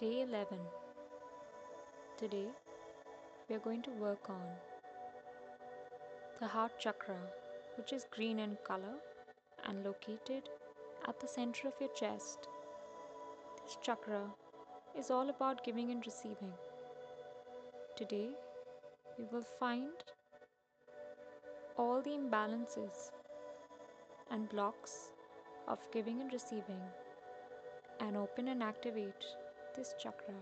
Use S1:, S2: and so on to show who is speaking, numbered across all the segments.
S1: Day 11. Today we are going to work on the heart chakra, which is green in color and located at the center of your chest. This chakra is all about giving and receiving. Today you will find all the imbalances and blocks of giving and receiving and open and activate this chakra.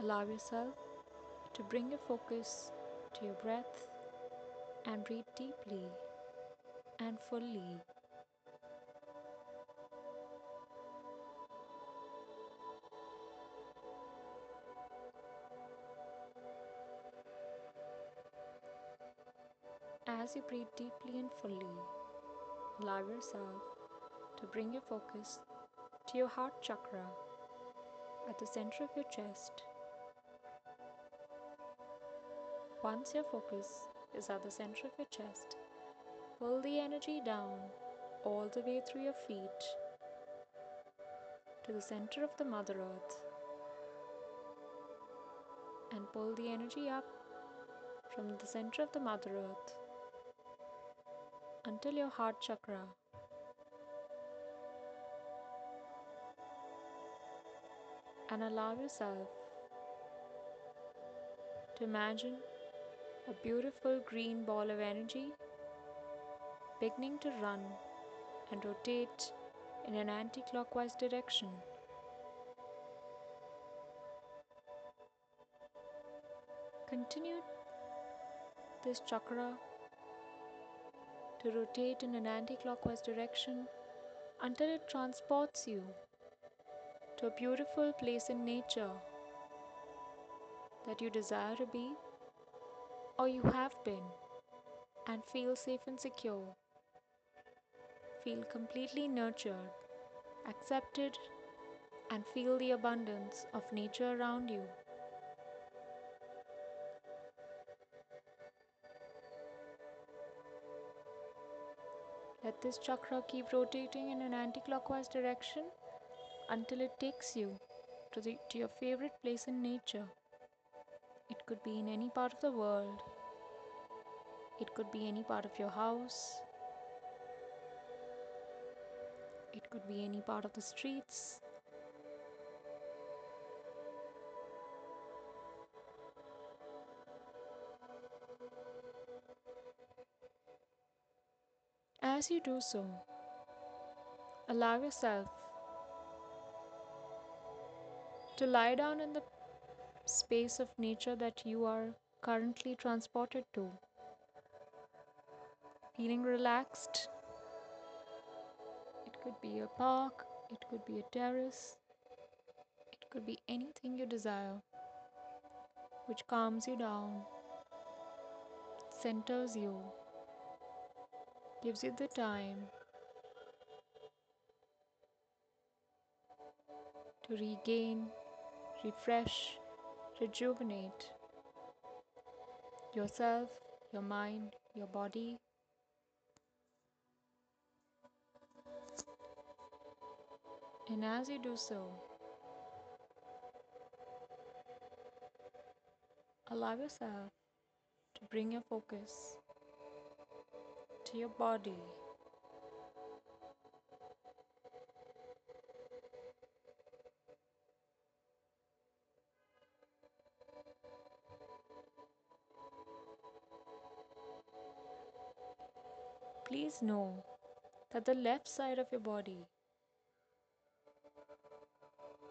S1: Allow yourself to bring your focus to your breath and breathe deeply and fully. As you breathe deeply and fully, allow yourself to bring your focus to your heart chakra at the center of your chest. Once your focus is at the center of your chest, pull the energy down all the way through your feet to the center of the Mother Earth and pull the energy up from the center of the Mother Earth until your heart chakra. And allow yourself to imagine a beautiful green ball of energy beginning to run and rotate in an anti clockwise direction. Continue this chakra to rotate in an anti clockwise direction until it transports you to a beautiful place in nature that you desire to be or you have been and feel safe and secure. Feel completely nurtured, accepted, and feel the abundance of nature around you. Let this chakra keep rotating in an anti clockwise direction until it takes you to, the, to your favorite place in nature. It could be in any part of the world, it could be any part of your house, it could be any part of the streets. As you do so, allow yourself to lie down in the space of nature that you are currently transported to. Feeling relaxed. It could be a park, it could be a terrace, it could be anything you desire which calms you down, centers you, gives you the time to regain, refresh, rejuvenate yourself, your mind, your body. And as you do so, allow yourself to bring your focus to your body. Know that the left side of your body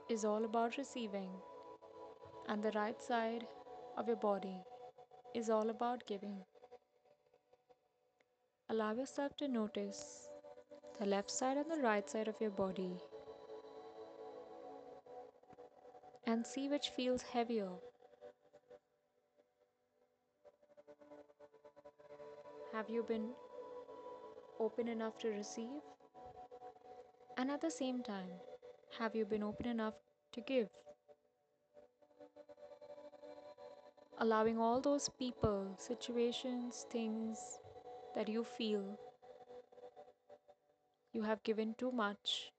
S1: is all about receiving, and the right side of your body is all about giving. Allow yourself to notice the left side and the right side of your body and see which feels heavier. Have you been open enough to receive? And at the same time, have you been open enough to give? Allowing all those people, situations, things that you feel you have given too much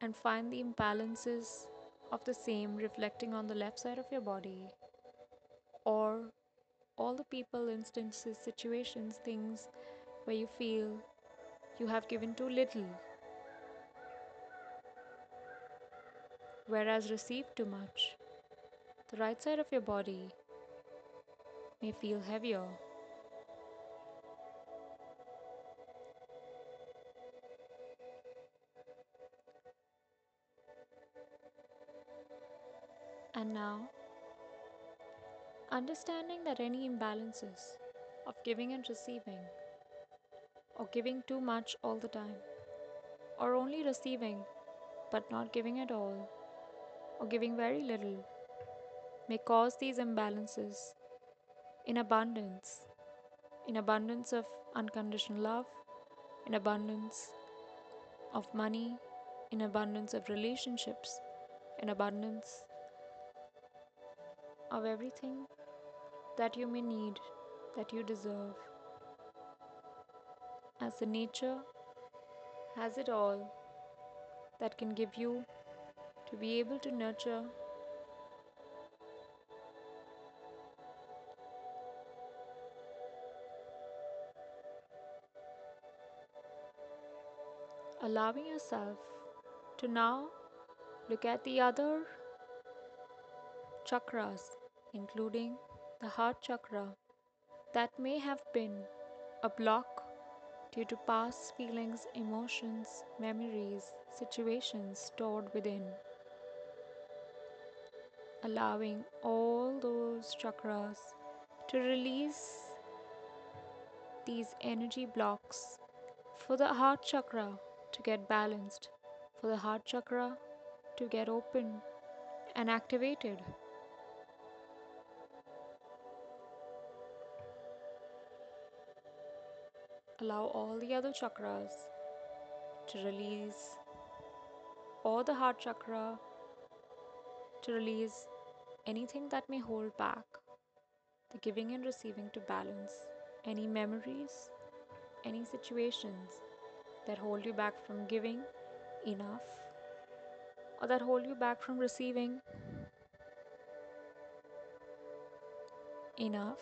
S1: and find the imbalances of the same reflecting on the left side of your body or all the people, instances, situations, things where you feel you have given too little, whereas received too much. The right side of your body may feel heavier. And now, understanding that any imbalances of giving and receiving, or giving too much all the time, or only receiving but not giving at all, or giving very little, may cause these imbalances in abundance, in abundance of unconditional love, in abundance of money, in abundance of relationships, in abundance of everything that you may need, that you deserve. As the nature has it all that can give you to be able to nurture allowing yourself to now look at the other chakras, including the heart chakra, that may have been a block due to past feelings, emotions, memories, situations stored within. Allowing all those chakras to release these energy blocks for the heart chakra to get balanced, for the heart chakra to get open and activated. Allow all the other chakras to release, or the heart chakra to release anything that may hold back the giving and receiving to balance any memories, any situations that hold you back from giving enough or that hold you back from receiving enough.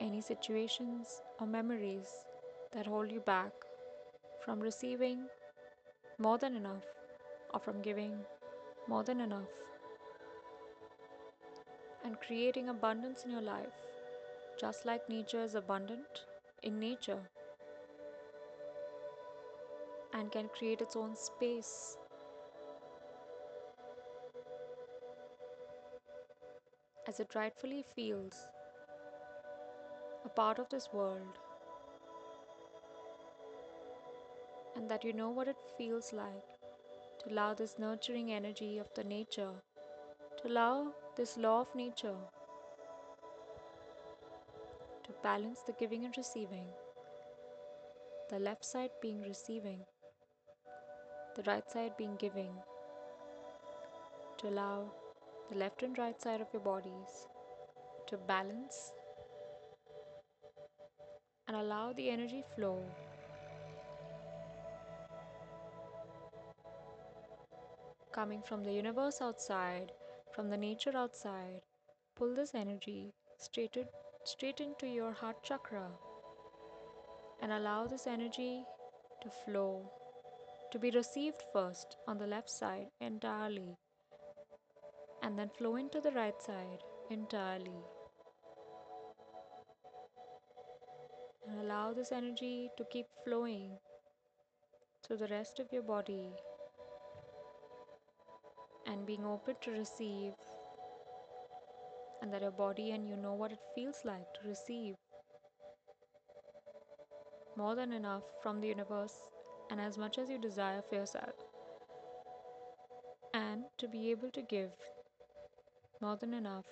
S1: Any situations or memories that hold you back from receiving more than enough or from giving more than enough and creating abundance in your life just like nature is abundant in nature and can create its own space. As it rightfully feels part of this world, and that you know what it feels like to allow this nurturing energy of the nature, to allow this law of nature to balance the giving and receiving, the left side being receiving the right side being giving, to allow the left and right side of your bodies to balance and allow the energy flow. Coming from the universe outside, from the nature outside, pull this energy straight, straight into your heart chakra and allow this energy to flow to be received first on the left side entirely and then flow into the right side entirely. Allow this energy to keep flowing through the rest of your body and being open to receive, and that your body and you know what it feels like to receive more than enough from the universe and as much as you desire for yourself, and to be able to give more than enough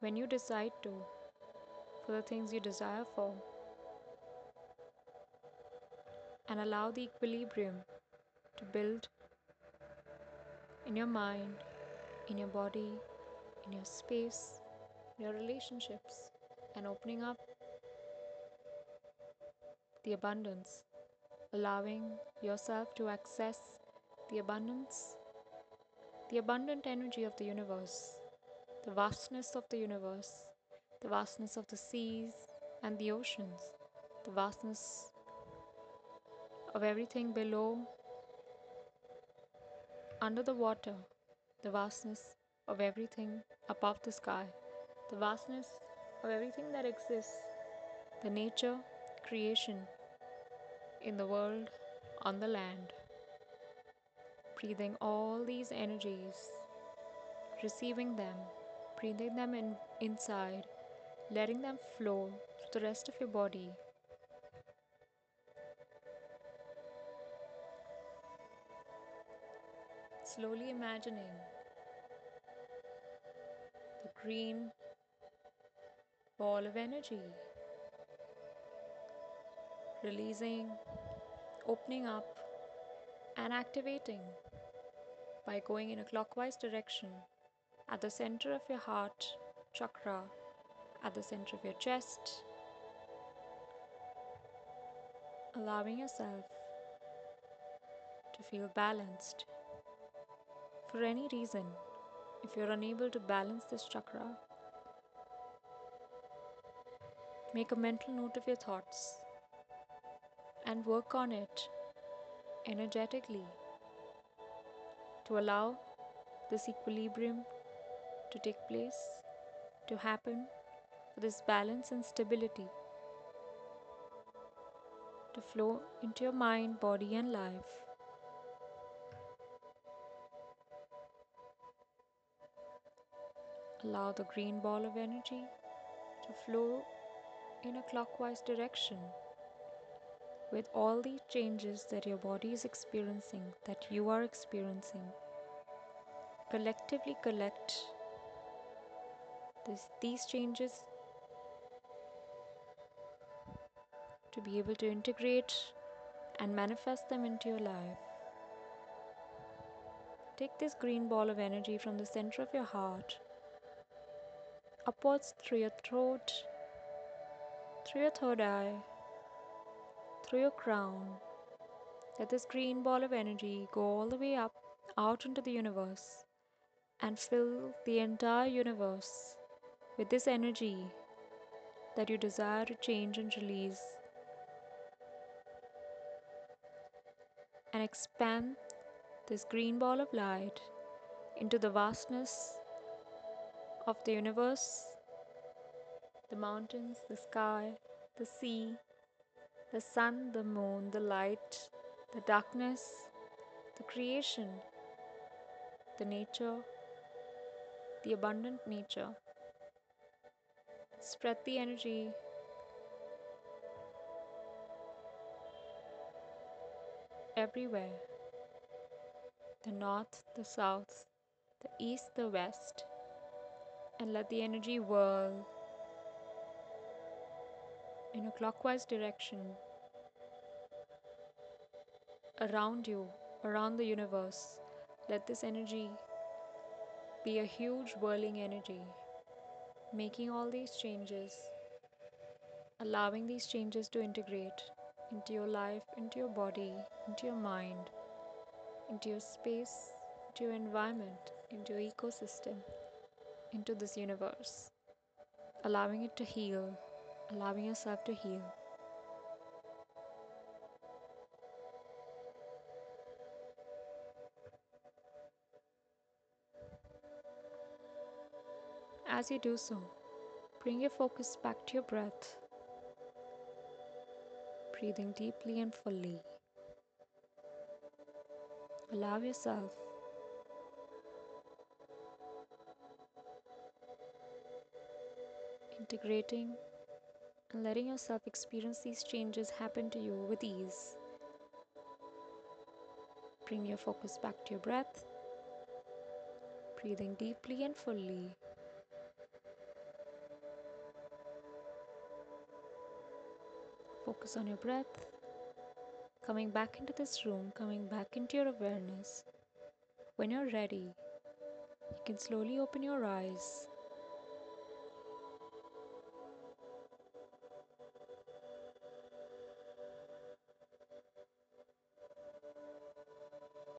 S1: when you decide to for the things you desire for, and allow the equilibrium to build in your mind, in your body, in your space, your relationships, and opening up the abundance, allowing yourself to access the abundance, the abundant energy of the universe, the vastness of the universe, the vastness of the seas and the oceans, the vastness of everything below, under the water, the vastness of everything above the sky, the vastness of everything that exists, the nature, creation in the world, on the land. Breathing all these energies, receiving them, breathing them in inside, letting them flow to the rest of your body. Slowly imagining the green ball of energy releasing, opening up, and activating by going in a clockwise direction at the center of your heart chakra, at the center of your chest, allowing yourself to feel balanced. For any reason, if you're unable to balance this chakra, make a mental note of your thoughts and work on it energetically to allow this equilibrium to take place, to happen, this balance and stability to flow into your mind, body, and life. Allow the green ball of energy to flow in a clockwise direction with all the changes that your body is experiencing, that you are experiencing. Collectively collect this, these changes to be able to integrate and manifest them into your life. Take this green ball of energy from the center of your heart upwards through your throat, through your third eye, through your crown. Let this green ball of energy go all the way up out into the universe and fill the entire universe with this energy that you desire to change and release. And expand this green ball of light into the vastness of the universe, the mountains, the sky, the sea, the sun, the moon, the light, the darkness, the creation, the nature, the abundant nature. Spread the energy everywhere. The north, the south, the east, the west, and let the energy whirl in a clockwise direction around you, around the universe. Let this energy be a huge whirling energy, making all these changes, allowing these changes to integrate into your life, into your body, into your mind, into your space, into your environment, into your ecosystem, into this universe, allowing it to heal, allowing yourself to heal. As you do so, bring your focus back to your breath, breathing deeply and fully. Allow yourself integrating and letting yourself experience these changes happen to you with ease. Bring your focus back to your breath, breathing deeply and fully. Focus on your breath, coming back into this room, coming back into your awareness. When you're ready, you can slowly open your eyes